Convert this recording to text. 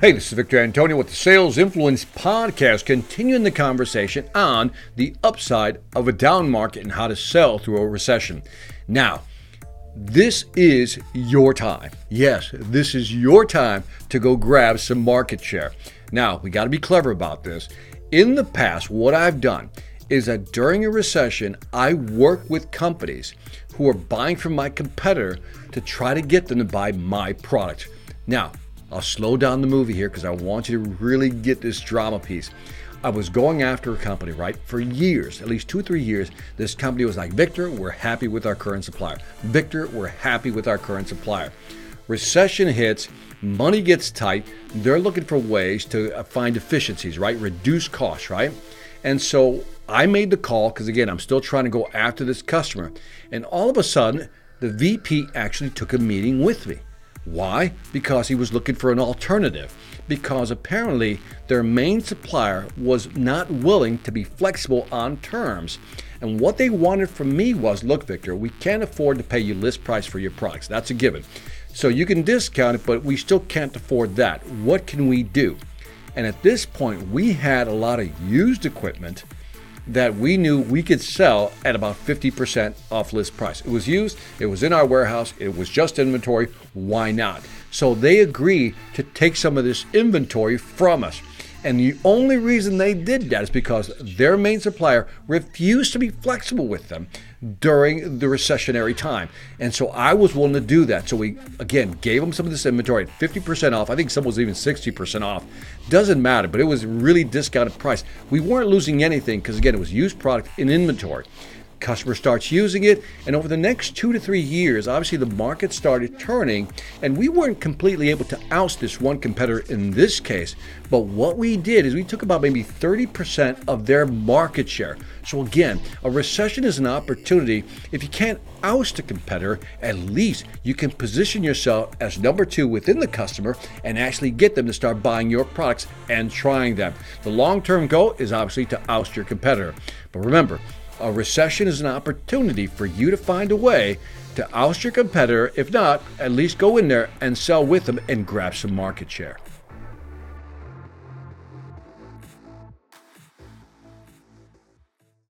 Hey, this is Victor Antonio with the Sales Influence Podcast, continuing the conversation on the upside of a down market and how to sell through a recession. Now, this is your time. Yes, this is your time to go grab some market share. Now, we got to be clever about this. In the past, what I've done is that during a recession, I work with companies who are buying from my competitor to try to get them to buy my product. Now, I'll slow down the movie here because I want you to really get this drama piece. I was going after a company, right? For years, at least two or three years, this company was like, Victor, we're happy with our current supplier. Victor, we're happy with our current supplier. Recession hits, money gets tight, they're looking for ways to uh, find efficiencies, right? Reduce costs, right? And so I made the call because, again, I'm still trying to go after this customer. And all of a sudden, the VP actually took a meeting with me. Why? Because he was looking for an alternative. Because apparently their main supplier was not willing to be flexible on terms. And what they wanted from me was look, Victor, we can't afford to pay you list price for your products. That's a given. So you can discount it, but we still can't afford that. What can we do? And at this point, we had a lot of used equipment that we knew we could sell at about 50% off list price. It was used, it was in our warehouse, it was just inventory. Why not? So they agreed to take some of this inventory from us. And the only reason they did that is because their main supplier refused to be flexible with them during the recessionary time. And so I was willing to do that. So we, again, gave them some of this inventory at 50% off. I think some was even 60% off. Doesn't matter, but it was really discounted price. We weren't losing anything because, again, it was used product in inventory customer starts using it. And over the next two to three years, obviously the market started turning, and we weren't completely able to oust this one competitor in this case. But what we did is we took about maybe 30% of their market share. So again, a recession is an opportunity. If you can't oust a competitor, at least you can position yourself as number two within the customer and actually get them to start buying your products and trying them. The long term goal is obviously to oust your competitor. But remember, a recession is an opportunity for you to find a way to oust your competitor. If not, at least go in there and sell with them and grab some market share.